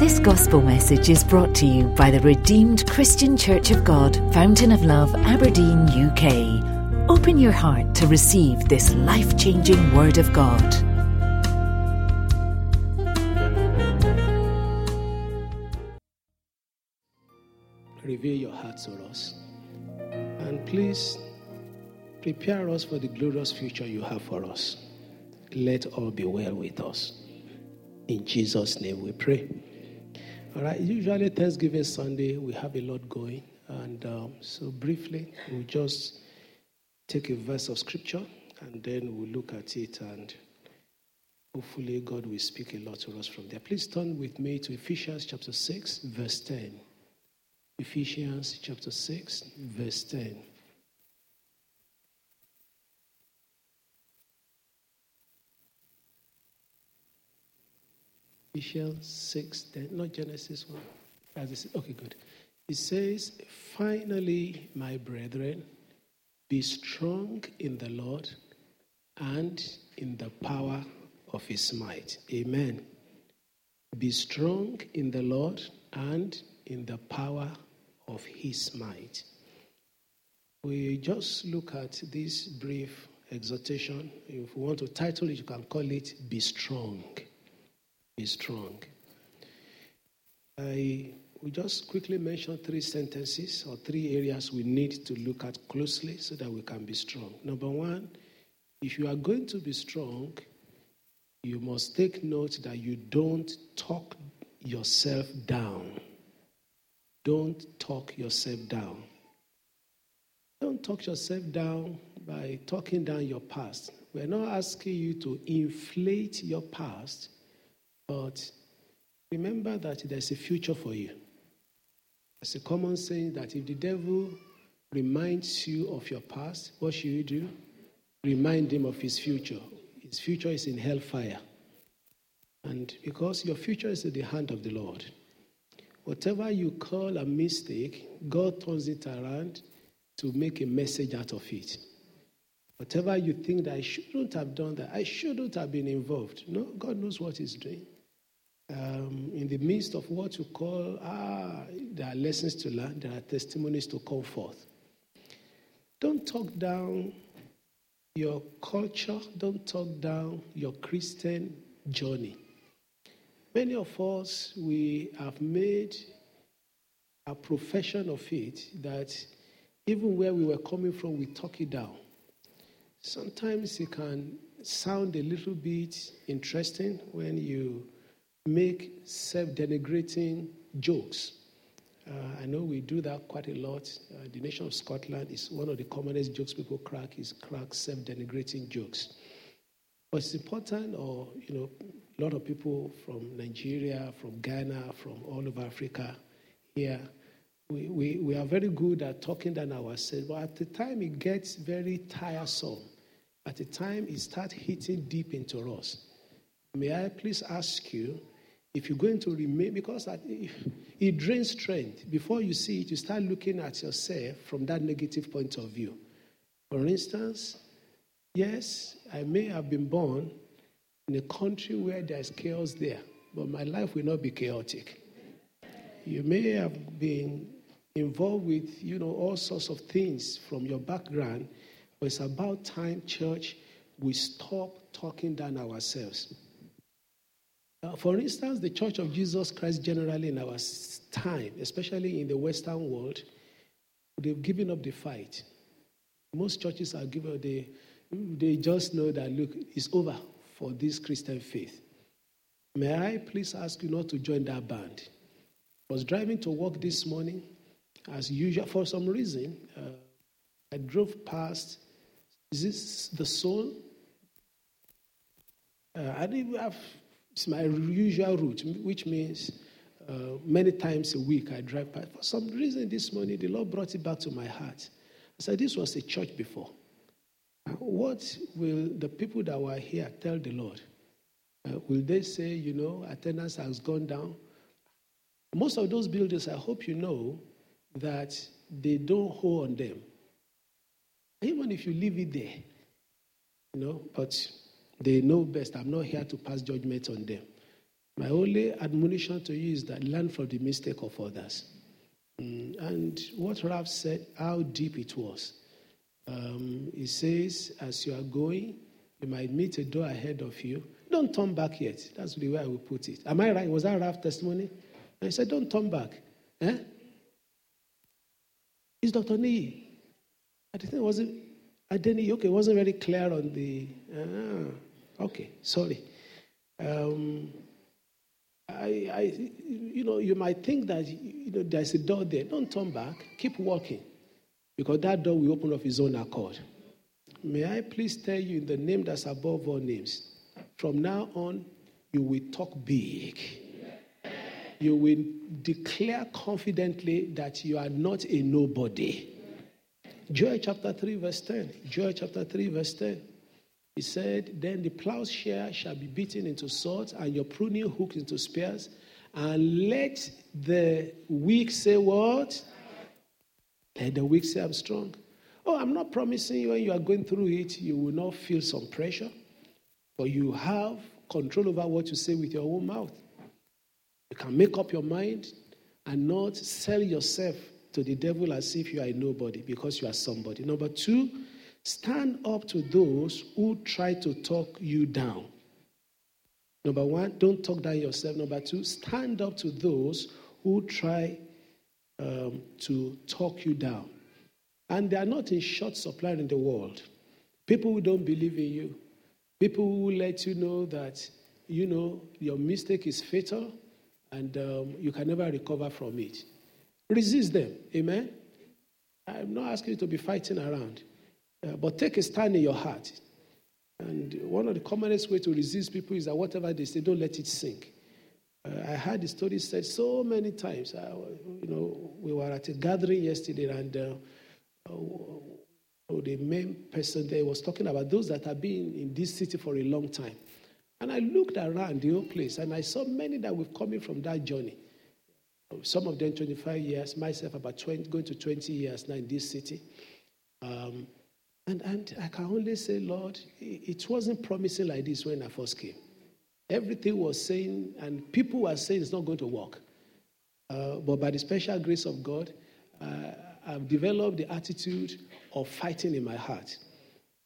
This gospel message is brought to you by the Redeemed Christian Church of God, Fountain of Love, Aberdeen, UK. Open your heart to receive this life changing Word of God. Reveal your heart to us. And please prepare us for the glorious future you have for us. Let all be well with us. In Jesus' name we pray. All right, usually Thanksgiving Sunday, we have a lot going. And um, so, briefly, we'll just take a verse of scripture and then we'll look at it and hopefully God will speak a lot to us from there. Please turn with me to Ephesians chapter 6, verse 10. Ephesians chapter 6, verse 10. Ephesians 6, 10, not Genesis 1. Ah, okay, good. It says, Finally, my brethren, be strong in the Lord and in the power of his might. Amen. Be strong in the Lord and in the power of his might. We just look at this brief exhortation. If we want to title it, you can call it Be Strong be strong. I will just quickly mention three sentences or three areas we need to look at closely so that we can be strong. Number one, if you are going to be strong, you must take note that you don't talk yourself down. Don't talk yourself down. Don't talk yourself down by talking down your past. We're not asking you to inflate your past but remember that there's a future for you. It's a common saying that if the devil reminds you of your past, what should you do? Remind him of his future. His future is in hellfire. And because your future is in the hand of the Lord, whatever you call a mistake, God turns it around to make a message out of it. Whatever you think that I shouldn't have done that, I shouldn't have been involved. No, God knows what He's doing um, in the midst of what you call, ah, there are lessons to learn, there are testimonies to come forth. Don't talk down your culture, don't talk down your Christian journey. Many of us, we have made a profession of it that even where we were coming from, we talk it down. Sometimes it can sound a little bit interesting when you make self denigrating jokes. Uh, I know we do that quite a lot. Uh, the nation of Scotland is one of the commonest jokes people crack is crack self denigrating jokes. But it's important, or you know, a lot of people from Nigeria, from Ghana, from all over Africa here, we, we, we are very good at talking down ourselves. But at the time it gets very tiresome, at the time it starts hitting deep into us. May I please ask you if you're going to remain, because it drains strength. Before you see it, you start looking at yourself from that negative point of view. For instance, yes, I may have been born in a country where there's chaos there, but my life will not be chaotic. You may have been involved with, you know, all sorts of things from your background, but it's about time, church, we stop talking down ourselves. Uh, for instance, the Church of Jesus Christ, generally in our time, especially in the Western world, they've given up the fight. Most churches are given, they, they just know that, look, it's over for this Christian faith. May I please ask you not to join that band? I was driving to work this morning, as usual, for some reason. Uh, I drove past, is this the soul? Uh, I didn't have it's my usual route, which means uh, many times a week I drive by. For some reason this morning, the Lord brought it back to my heart. I said, This was a church before. What will the people that were here tell the Lord? Uh, will they say, you know, attendance has gone down? Most of those buildings, I hope you know that they don't hold on them. Even if you leave it there, you know, but they know best. I'm not here to pass judgment on them. My only admonition to you is that learn from the mistake of others. Mm, and what Ralph said, how deep it was. Um, he says, as you are going, you might meet a door ahead of you. Don't turn back yet. That's the way I will put it. Am I right? Was that Ralph's testimony? And he said, don't turn back. Eh? It's Dr. Nee. I think it wasn't, I didn't, okay, it wasn't very clear on the, ah, okay, sorry. Um, I, I, you know, you might think that you know there's a door there. Don't turn back. Keep walking, because that door will open of its own accord. May I please tell you in the name that's above all names, from now on, you will talk big. You will declare confidently that you are not a nobody. Joel chapter 3, verse 10. Joel chapter 3, verse 10. He said, Then the plowshare shall be beaten into swords, and your pruning hook into spears, and let the weak say, What? Let the weak say, I'm strong. Oh, I'm not promising you when you are going through it, you will not feel some pressure, but you have control over what you say with your own mouth. You can make up your mind and not sell yourself to the devil as if you are nobody because you are somebody. Number two, stand up to those who try to talk you down. Number one, don't talk down yourself. Number two, stand up to those who try um, to talk you down. And they are not in short supply in the world. People who don't believe in you, people who let you know that, you know, your mistake is fatal and um, you can never recover from it. Resist them. Amen. I'm not asking you to be fighting around, uh, but take a stand in your heart. And one of the commonest ways to resist people is that whatever they say, don't let it sink. Uh, I heard the story said so many times. Uh, you know, we were at a gathering yesterday, and uh, uh, the main person there was talking about those that have been in this city for a long time. And I looked around the whole place, and I saw many that were coming from that journey. Some of them 25 years, myself about 20, going to 20 years now in this city. Um, and, and I can only say, Lord, it wasn't promising like this when I first came. Everything was saying, and people were saying it's not going to work. Uh, but by the special grace of God, uh, I've developed the attitude of fighting in my heart.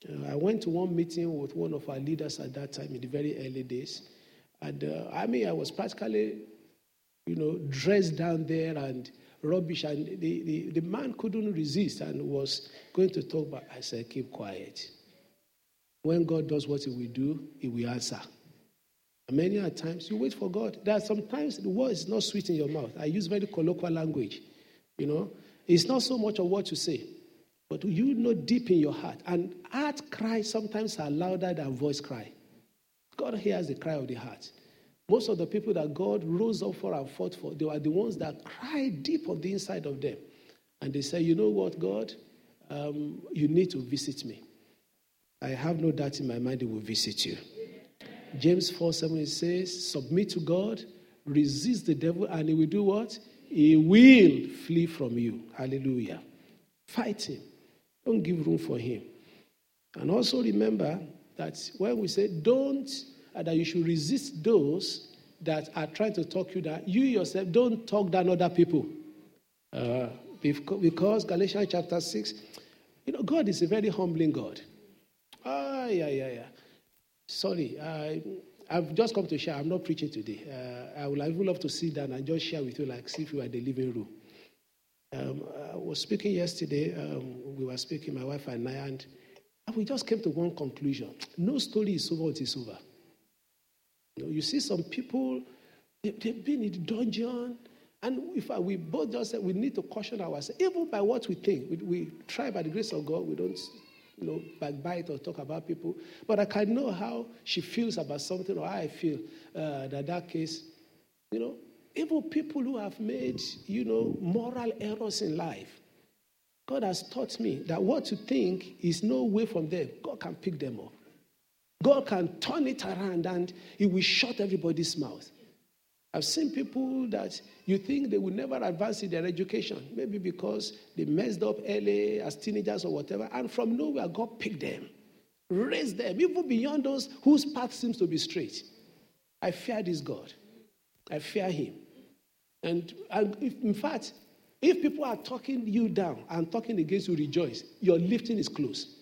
Uh, I went to one meeting with one of our leaders at that time in the very early days. And uh, I mean, I was practically you know, dressed down there and rubbish. And the, the, the man couldn't resist and was going to talk, but I said, keep quiet. When God does what he will do, he will answer. And many a times you wait for God. There are sometimes the word is not sweet in your mouth. I use very colloquial language. You know, it's not so much of what you say, but you know deep in your heart. And heart cries sometimes are louder than voice cry. God hears the cry of the heart. Most of the people that God rose up for and fought for, they were the ones that cried deep on the inside of them. And they say, You know what, God? Um, you need to visit me. I have no doubt in my mind he will visit you. James 4 7 says, Submit to God, resist the devil, and he will do what? He will flee from you. Hallelujah. Fight him. Don't give room for him. And also remember that when we say don't that you should resist those that are trying to talk you down. You yourself don't talk down other people. Uh, because Galatians chapter 6, you know, God is a very humbling God. Ah, yeah, yeah, yeah. Sorry, I, I've just come to share. I'm not preaching today. Uh, I would even love to sit down and just share with you, like, see if you are the living room. Um, I was speaking yesterday. Um, we were speaking, my wife and I, and we just came to one conclusion. No story is over until it's over. You, know, you see some people, they, have been in the dungeon. And if I, we both just said we need to caution ourselves, even by what we think. We, we try by the grace of God, we don't you know, backbite or talk about people. But I can know how she feels about something or how I feel uh, that that case, you know, even people who have made, you know, moral errors in life. God has taught me that what you think is no way from them, God can pick them up. God can turn it around and He will shut everybody's mouth. I've seen people that you think they will never advance in their education, maybe because they messed up early as teenagers or whatever, and from nowhere, God picked them, raised them, even beyond those whose path seems to be straight. I fear this God. I fear him. And, and if, in fact, if people are talking you down and talking against you, rejoice. Your lifting is close.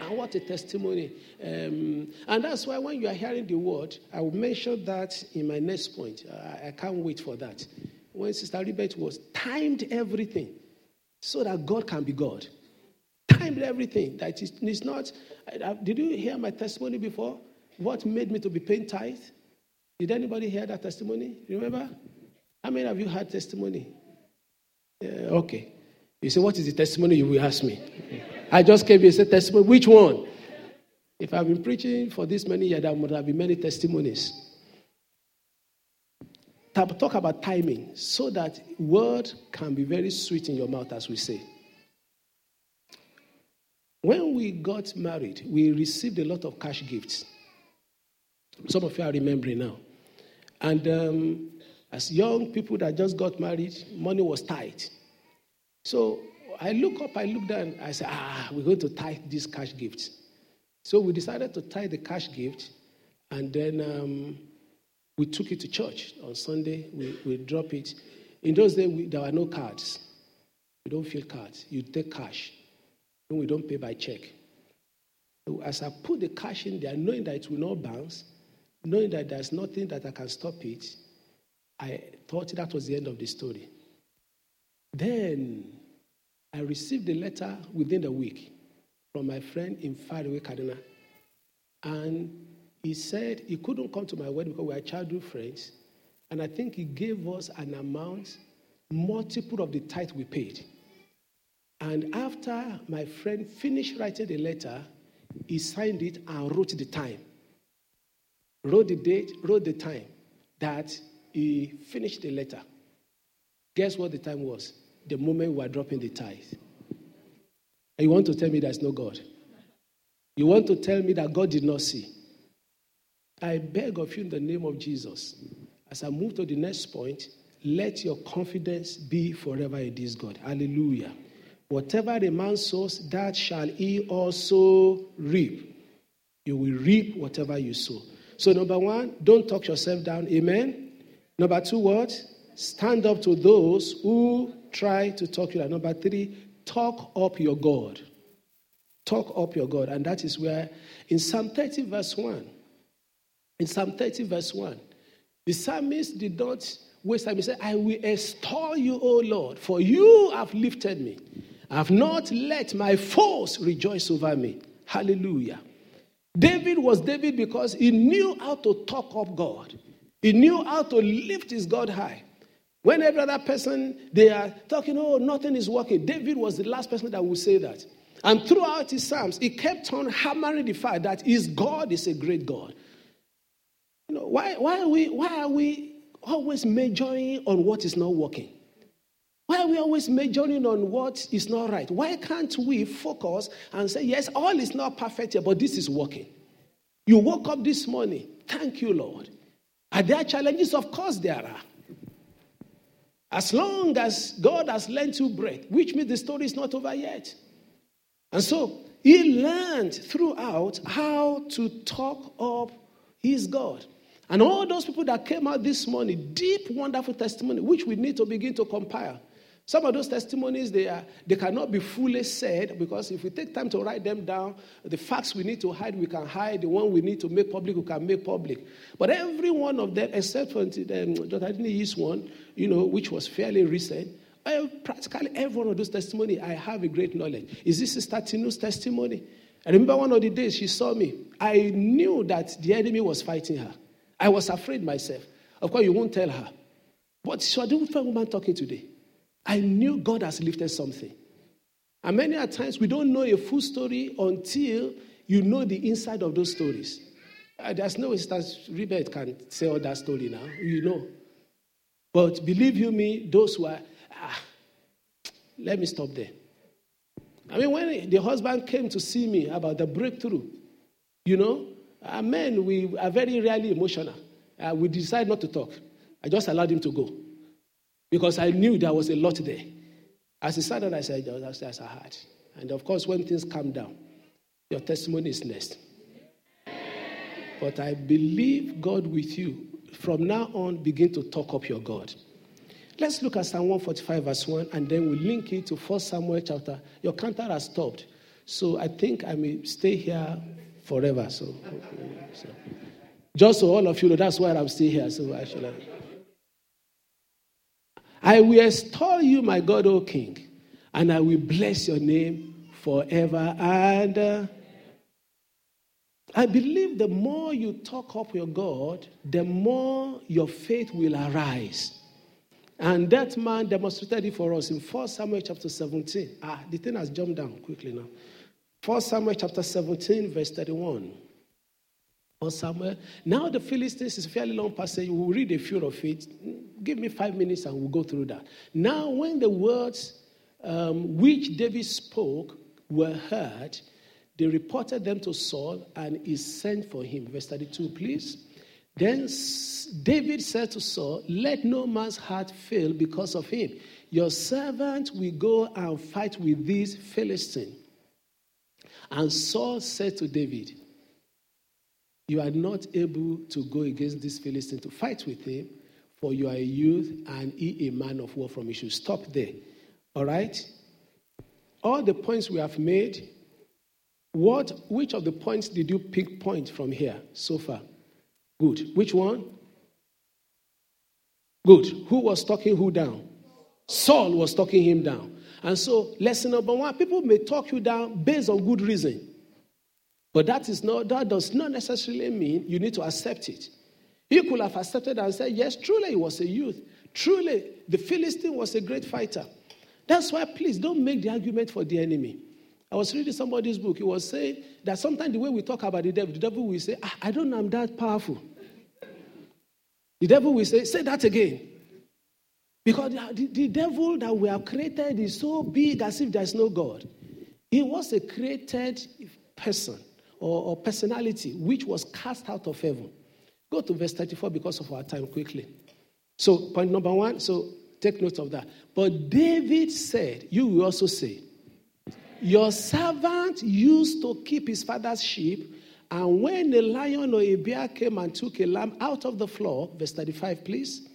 And what a testimony. Um, and that's why when you are hearing the word, I will mention that in my next point. I, I can't wait for that. When Sister Ribet was timed everything so that God can be God. Timed everything. That is, it's not. Did you hear my testimony before? What made me to be paying tithe? Did anybody hear that testimony? Remember? How many of you had testimony? okay. You say, What is the testimony? You will ask me. I just here and said, Testimony. Which one? If I've been preaching for this many years, there would have been many testimonies. Talk about timing so that word can be very sweet in your mouth, as we say. When we got married, we received a lot of cash gifts. Some of you are remembering now. And um, as young people that just got married, money was tight. So I look up, I look down, I say, ah, we're going to tie these cash gifts. So we decided to tie the cash gift, and then um, we took it to church on Sunday. We, we drop it. In those days, we, there were no cards. We don't fill cards. You take cash. And we don't pay by check. So as I put the cash in there, knowing that it will not bounce, knowing that there's nothing that I can stop it, I thought that was the end of the story. Then I received a letter within the week from my friend in Faraway, Kaduna. And he said he couldn't come to my wedding because we are childhood friends. And I think he gave us an amount multiple of the tithe we paid. And after my friend finished writing the letter, he signed it and wrote the time. Wrote the date, wrote the time that he finished the letter. Guess what the time was? The moment we are dropping the tithe. And you want to tell me there's no God? You want to tell me that God did not see? I beg of you in the name of Jesus, as I move to the next point, let your confidence be forever in this God. Hallelujah. Whatever the man sows, that shall he also reap. You will reap whatever you sow. So, number one, don't talk yourself down. Amen. Number two, what? Stand up to those who try to talk you down. Number three, talk up your God. Talk up your God. And that is where, in Psalm 30, verse 1, in Psalm 30, verse 1, the psalmist did not waste time. He said, I will extol you, O Lord, for you have lifted me. I have not let my foes rejoice over me. Hallelujah. David was David because he knew how to talk up God. He knew how to lift his God high. When every other person they are talking, oh, nothing is working. David was the last person that would say that. And throughout his psalms, he kept on hammering the fact that his God is a great God. You know, why, why, are we, why are we always majoring on what is not working? Why are we always majoring on what is not right? Why can't we focus and say, yes, all is not perfect here, but this is working? You woke up this morning. Thank you, Lord. Are there challenges? Of course, there are. As long as God has lent you breath, which means the story is not over yet. And so he learned throughout how to talk up his God. And all those people that came out this morning, deep, wonderful testimony, which we need to begin to compile. Some of those testimonies, they, are, they cannot be fully said because if we take time to write them down, the facts we need to hide, we can hide. The one we need to make public, we can make public. But every one of them, except for um, Dr. Adini's one, you know, which was fairly recent, I, practically every one of those testimonies, I have a great knowledge. Is this Sister Tinu's testimony? I remember one of the days she saw me. I knew that the enemy was fighting her. I was afraid myself. Of course, you won't tell her. But so I do find woman talking today. I knew God has lifted something. And many a times we don't know a full story until you know the inside of those stories. Uh, there's no that Rebet can say all that story now. You know. But believe you me, those who are, ah, let me stop there. I mean, when the husband came to see me about the breakthrough, you know, uh, men, we are very rarely emotional. Uh, we decide not to talk. I just allowed him to go because I knew there was a lot there. As he sat down, I said, that's, that's a heart. And of course, when things calm down, your testimony is next. But I believe God with you from now on begin to talk up your God. Let's look at Psalm 145, verse 1, and then we'll link it to 1 Samuel chapter. Your counter has stopped. So I think I may stay here forever. So, so. just so all of you know, that's why I'm still here. So actually, I will extol you, my God, O King, and I will bless your name forever and uh, I believe the more you talk up your God, the more your faith will arise. And that man demonstrated it for us in 1 Samuel chapter 17. Ah, the thing has jumped down quickly now. 1 Samuel chapter 17, verse 31. 1 Samuel. Now the Philistines is a fairly long passage. We'll read a few of it. Give me five minutes and we'll go through that. Now, when the words um, which David spoke were heard, they reported them to Saul, and he sent for him. Verse 32, please. Then David said to Saul, Let no man's heart fail because of him. Your servant will go and fight with these Philistines. And Saul said to David, You are not able to go against this Philistine to fight with him, for you are a youth and he a man of war from should stop there. All right? All the points we have made what, which of the points did you pick point from here so far? Good. Which one? Good. Who was talking who down? Saul was talking him down. And so, lesson number one people may talk you down based on good reason. But that, is not, that does not necessarily mean you need to accept it. He could have accepted and said, Yes, truly he was a youth. Truly, the Philistine was a great fighter. That's why, please don't make the argument for the enemy. I was reading somebody's book. He was saying that sometimes the way we talk about the devil, the devil will say, ah, I don't know I'm that powerful. The devil will say, Say that again. Because the, the devil that we have created is so big as if there's no God. He was a created person or, or personality which was cast out of heaven. Go to verse 34 because of our time quickly. So, point number one, so take note of that. But David said, You will also say, your servant used to keep his father's sheep, and when a lion or a bear came and took a lamb out of the floor, verse 35, please,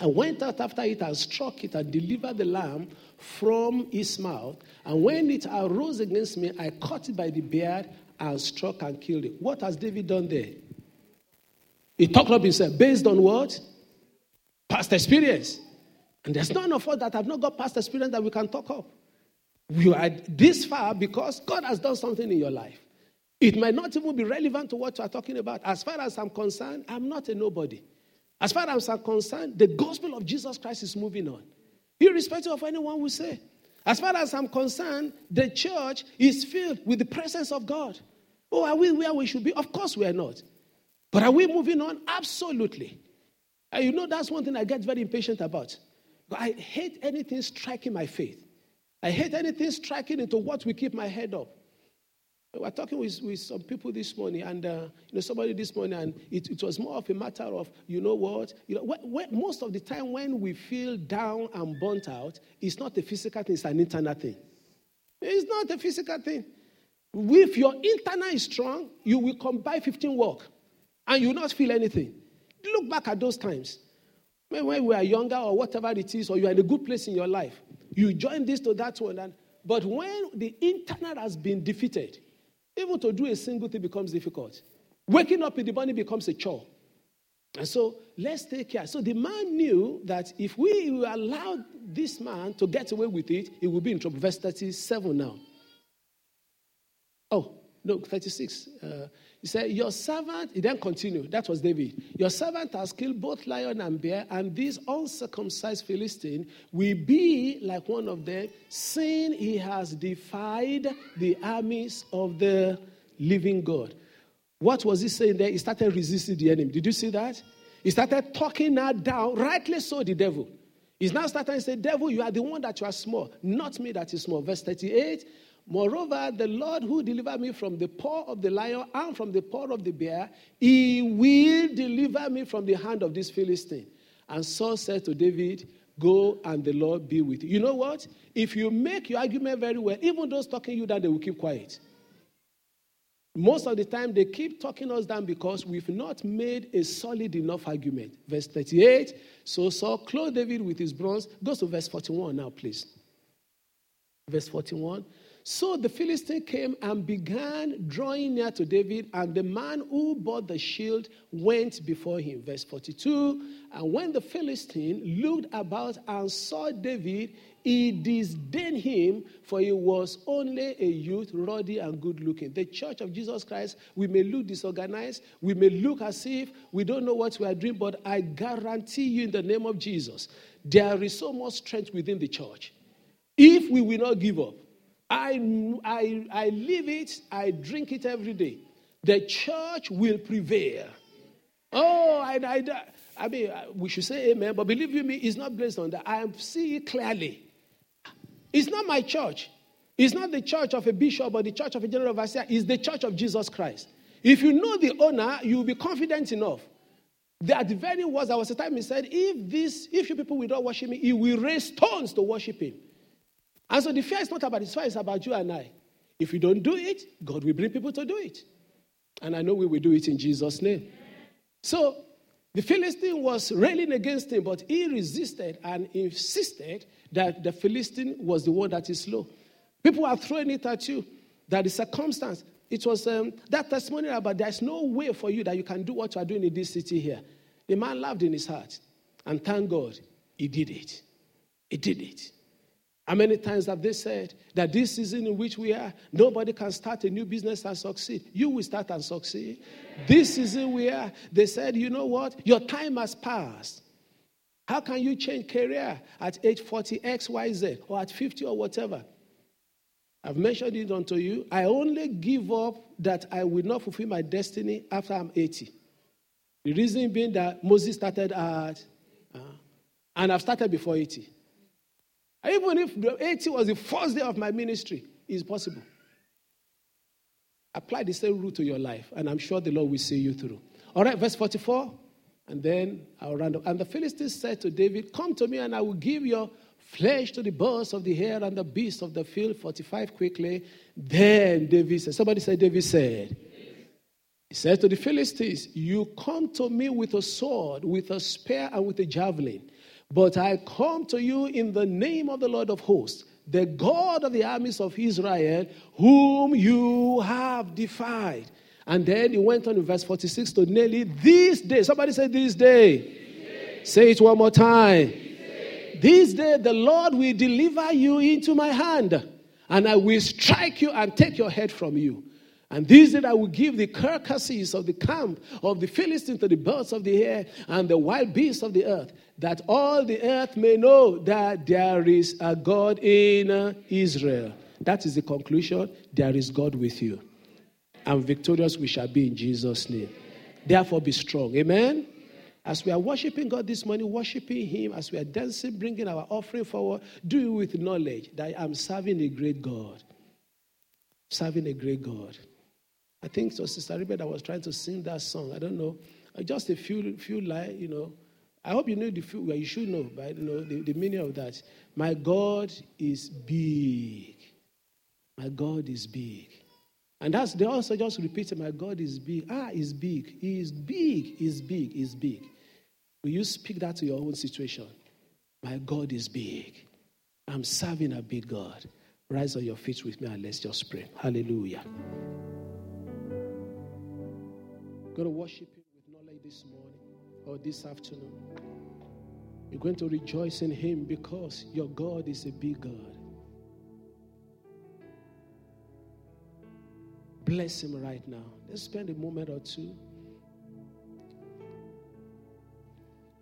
I went out after it and struck it and delivered the lamb from its mouth. And when it arose against me, I caught it by the beard and struck and killed it. What has David done there? He talked up himself based on what? Past experience. And there's none of us that have not got past experience that we can talk up. You are this far because God has done something in your life. It might not even be relevant to what you are talking about. As far as I'm concerned, I'm not a nobody. As far as I'm concerned, the gospel of Jesus Christ is moving on, irrespective of anyone will say. As far as I'm concerned, the church is filled with the presence of God. Oh, are we where we should be? Of course we are not. But are we moving on? Absolutely. And you know, that's one thing I get very impatient about. I hate anything striking my faith. I hate anything striking into what we keep my head up. We were talking with, with some people this morning, and uh, you know somebody this morning, and it, it, was more of a matter of you know what, you know, wh- wh- most of the time when we feel down and burnt out, it's not a physical thing; it's an internal thing. It's not a physical thing. If your internal is strong, you will come by 15 work, and you will not feel anything. Look back at those times when we are younger, or whatever it is, or you are in a good place in your life. You join this to that one. And, but when the internal has been defeated, even to do a single thing becomes difficult. Waking up in the morning becomes a chore. And so let's take care. So the man knew that if we allow this man to get away with it, he will be in trouble. Verse 37 now. Oh, no, 36. Uh, he said, Your servant, he then continued, that was David. Your servant has killed both lion and bear, and this uncircumcised Philistine will be like one of them, seeing he has defied the armies of the living God. What was he saying there? He started resisting the enemy. Did you see that? He started talking now down, rightly so, the devil. He's now starting to say, Devil, you are the one that you are small, not me that is small. Verse 38 Moreover, the Lord who delivered me from the paw of the lion and from the paw of the bear, he will deliver me from the hand of this Philistine. And Saul said to David, Go and the Lord be with you. You know what? If you make your argument very well, even those talking you down, they will keep quiet. Most of the time, they keep talking us down because we've not made a solid enough argument. Verse 38 So Saul clothed David with his bronze. Go to verse 41 now, please. Verse 41 so the Philistine came and began drawing near to David, and the man who bore the shield went before him. Verse 42 And when the Philistine looked about and saw David, he disdained him, for he was only a youth, ruddy and good looking. The church of Jesus Christ, we may look disorganized, we may look as if we don't know what we are doing, but I guarantee you, in the name of Jesus, there is so much strength within the church. If we will not give up, I, I, I live it, I drink it every day. The church will prevail. Oh, I, I, I mean, uh, we should say amen, but believe you me, it's not based on that. I see it clearly. It's not my church. It's not the church of a bishop or the church of a general overseer. It's the church of Jesus Christ. If you know the owner, you'll be confident enough. At the very worst, there was a time he said, if this, if you people will not worship me, he will raise stones to worship him. And so the fear is not about his fear, it's about you and I. If you don't do it, God will bring people to do it. And I know we will do it in Jesus' name. So the Philistine was railing against him, but he resisted and insisted that the Philistine was the one that is slow. People are throwing it at you, that the circumstance. It was um, that testimony about there's no way for you that you can do what you are doing in this city here. The man laughed in his heart, and thank God he did it. He did it. How many times have they said that this season in which we are, nobody can start a new business and succeed? You will start and succeed. This season we are, they said, you know what? Your time has passed. How can you change career at age 40, X, Y, Z, or at 50 or whatever? I've mentioned it unto you. I only give up that I will not fulfill my destiny after I'm 80. The reason being that Moses started at, uh, and I've started before 80. Even if the 80 was the first day of my ministry, it's possible. Apply the same rule to your life, and I'm sure the Lord will see you through. All right, verse 44, and then I'll round up. And the Philistines said to David, Come to me, and I will give your flesh to the birds of the air and the beasts of the field. 45 quickly. Then David said, Somebody said, David said, He said to the Philistines, You come to me with a sword, with a spear, and with a javelin. But I come to you in the name of the Lord of hosts, the God of the armies of Israel, whom you have defied. And then he went on in verse 46 to nearly this day. Somebody say, This day. This day. Say it one more time. This day. this day the Lord will deliver you into my hand, and I will strike you and take your head from you. And these that I will give the carcasses of the camp of the Philistines to the birds of the air and the wild beasts of the earth, that all the earth may know that there is a God in Israel. That is the conclusion. There is God with you. And victorious we shall be in Jesus' name. Therefore, be strong. Amen. As we are worshiping God this morning, worshiping Him, as we are dancing, bringing our offering forward, do it with knowledge that I'm serving a great God. Serving a great God. I think so, Sister Rebecca was trying to sing that song. I don't know. Uh, just a few, few lines, you know. I hope you know the few, well, you should know, but you know the, the meaning of that. My God is big. My God is big. And that's they also just repeat, My God is big. Ah, he's big. He is big. He's big. He's big. Will you speak that to your own situation? My God is big. I'm serving a big God. Rise on your feet with me and let's just pray. Hallelujah going to worship Him with knowledge this morning or this afternoon. You're going to rejoice in Him because your God is a big God. Bless Him right now. Let's spend a moment or two.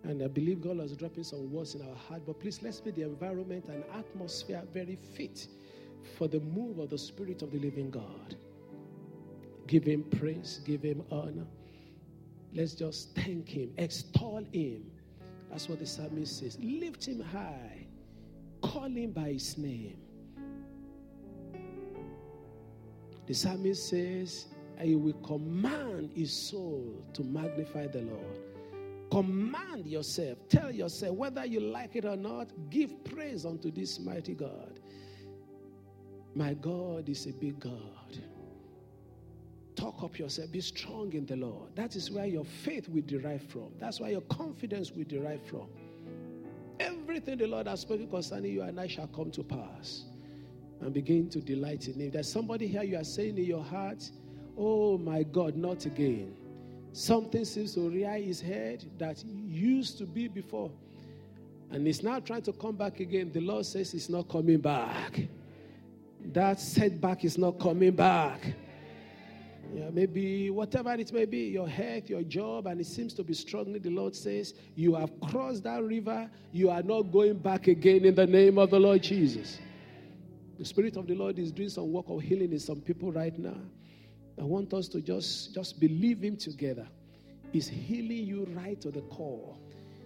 And I believe God is dropping some words in our heart. But please, let's make the environment and atmosphere very fit for the move of the Spirit of the living God. Give Him praise, give Him honor. Let's just thank Him, extol Him. That's what the psalmist says. Lift Him high, call Him by His name. The psalmist says, He will command His soul to magnify the Lord. Command yourself, tell yourself, whether you like it or not, give praise unto this mighty God. My God is a big God. Talk up yourself. Be strong in the Lord. That is where your faith will derive from. That's where your confidence will derive from. Everything the Lord has spoken concerning you and I shall come to pass. And begin to delight in Him. There's somebody here you are saying in your heart, Oh my God, not again. Something seems to rear his head that used to be before. And he's now trying to come back again. The Lord says he's not coming back. That setback is not coming back. Yeah, maybe whatever it may be, your health, your job, and it seems to be struggling. The Lord says, You have crossed that river. You are not going back again in the name of the Lord Jesus. The Spirit of the Lord is doing some work of healing in some people right now. I want us to just, just believe Him together. He's healing you right to the core.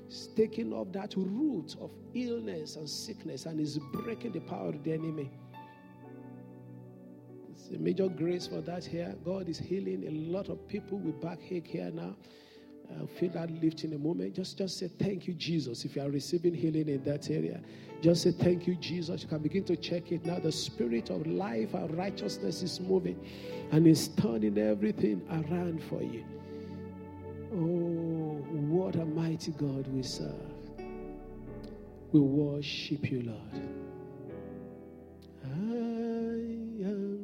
He's taking off that root of illness and sickness and is breaking the power of the enemy. A major grace for that here. God is healing a lot of people with backache here now. I feel that lift in a moment. Just, just say thank you, Jesus. If you are receiving healing in that area, just say thank you, Jesus. You can begin to check it now. The spirit of life and righteousness is moving and is turning everything around for you. Oh, what a mighty God we serve. We worship you, Lord. I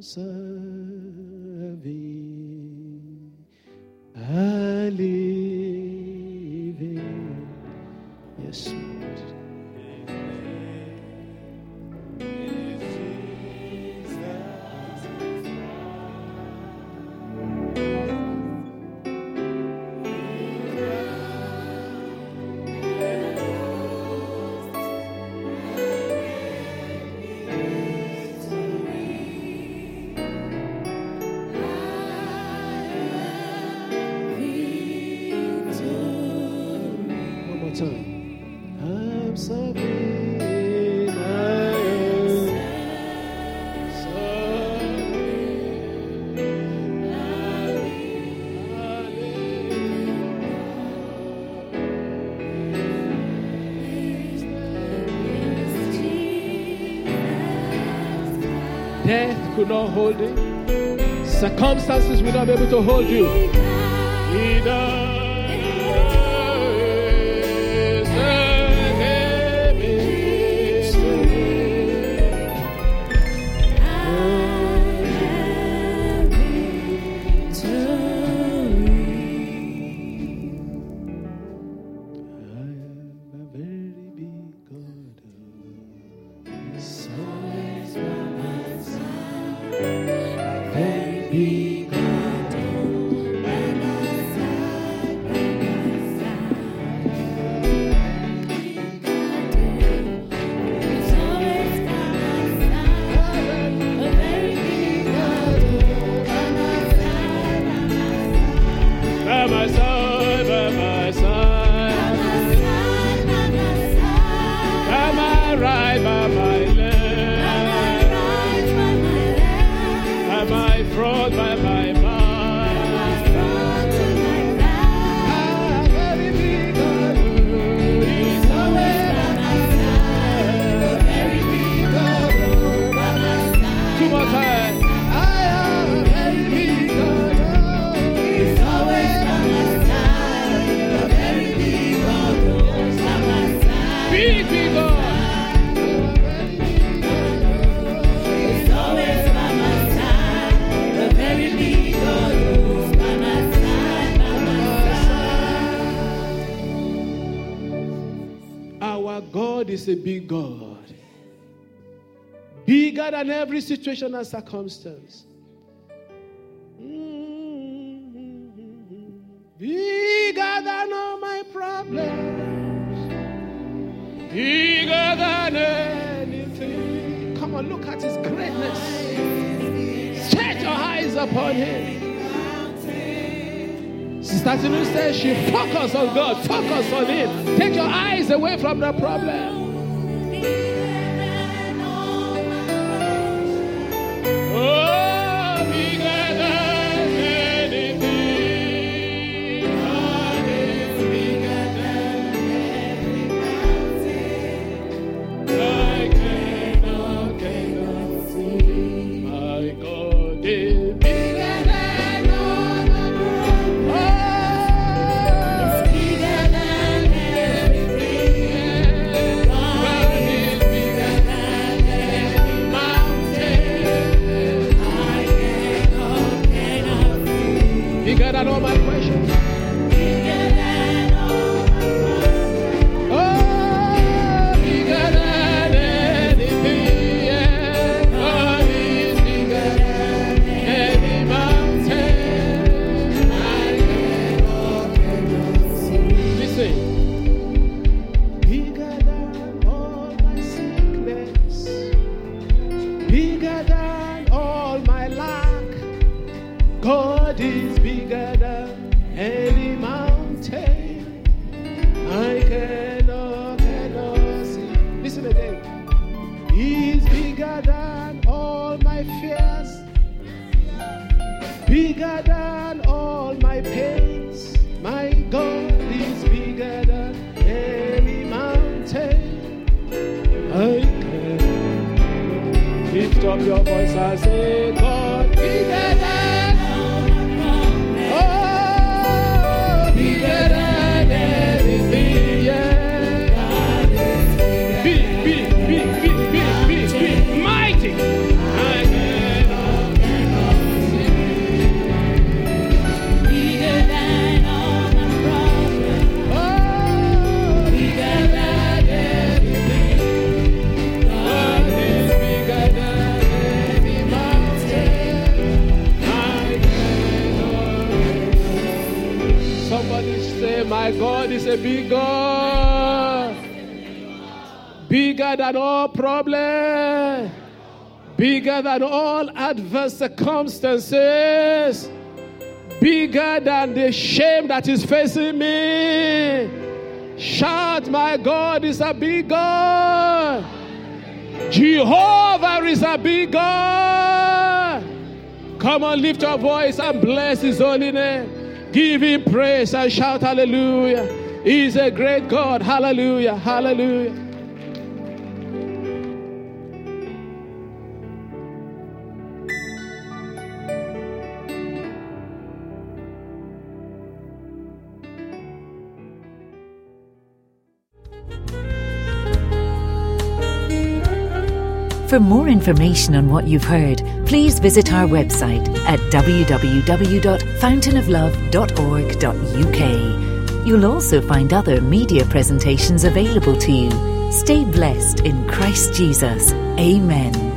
am not hold him. Circumstances will not be able to hold you. He is a big God. Bigger than every situation and circumstance. Mm-hmm. Bigger than all my problems. Bigger than anything. Come on, look at his greatness. Set your eyes upon him. Sister Tinu says she focus on God, focus on Him. Take your eyes away from the problem. Oh, bigger than all my pains. My God is bigger than any mountain. I can lift up your voice and say, God. A big God. Bigger than all problems. Bigger than all adverse circumstances. Bigger than the shame that is facing me. Shout, My God is a big God. Jehovah is a big God. Come on, lift your voice and bless his holy name. Give him praise and shout hallelujah. He's a great God. Hallelujah. Hallelujah. For more information on what you've heard, please visit our website at www.fountainoflove.org.uk. You'll also find other media presentations available to you. Stay blessed in Christ Jesus. Amen.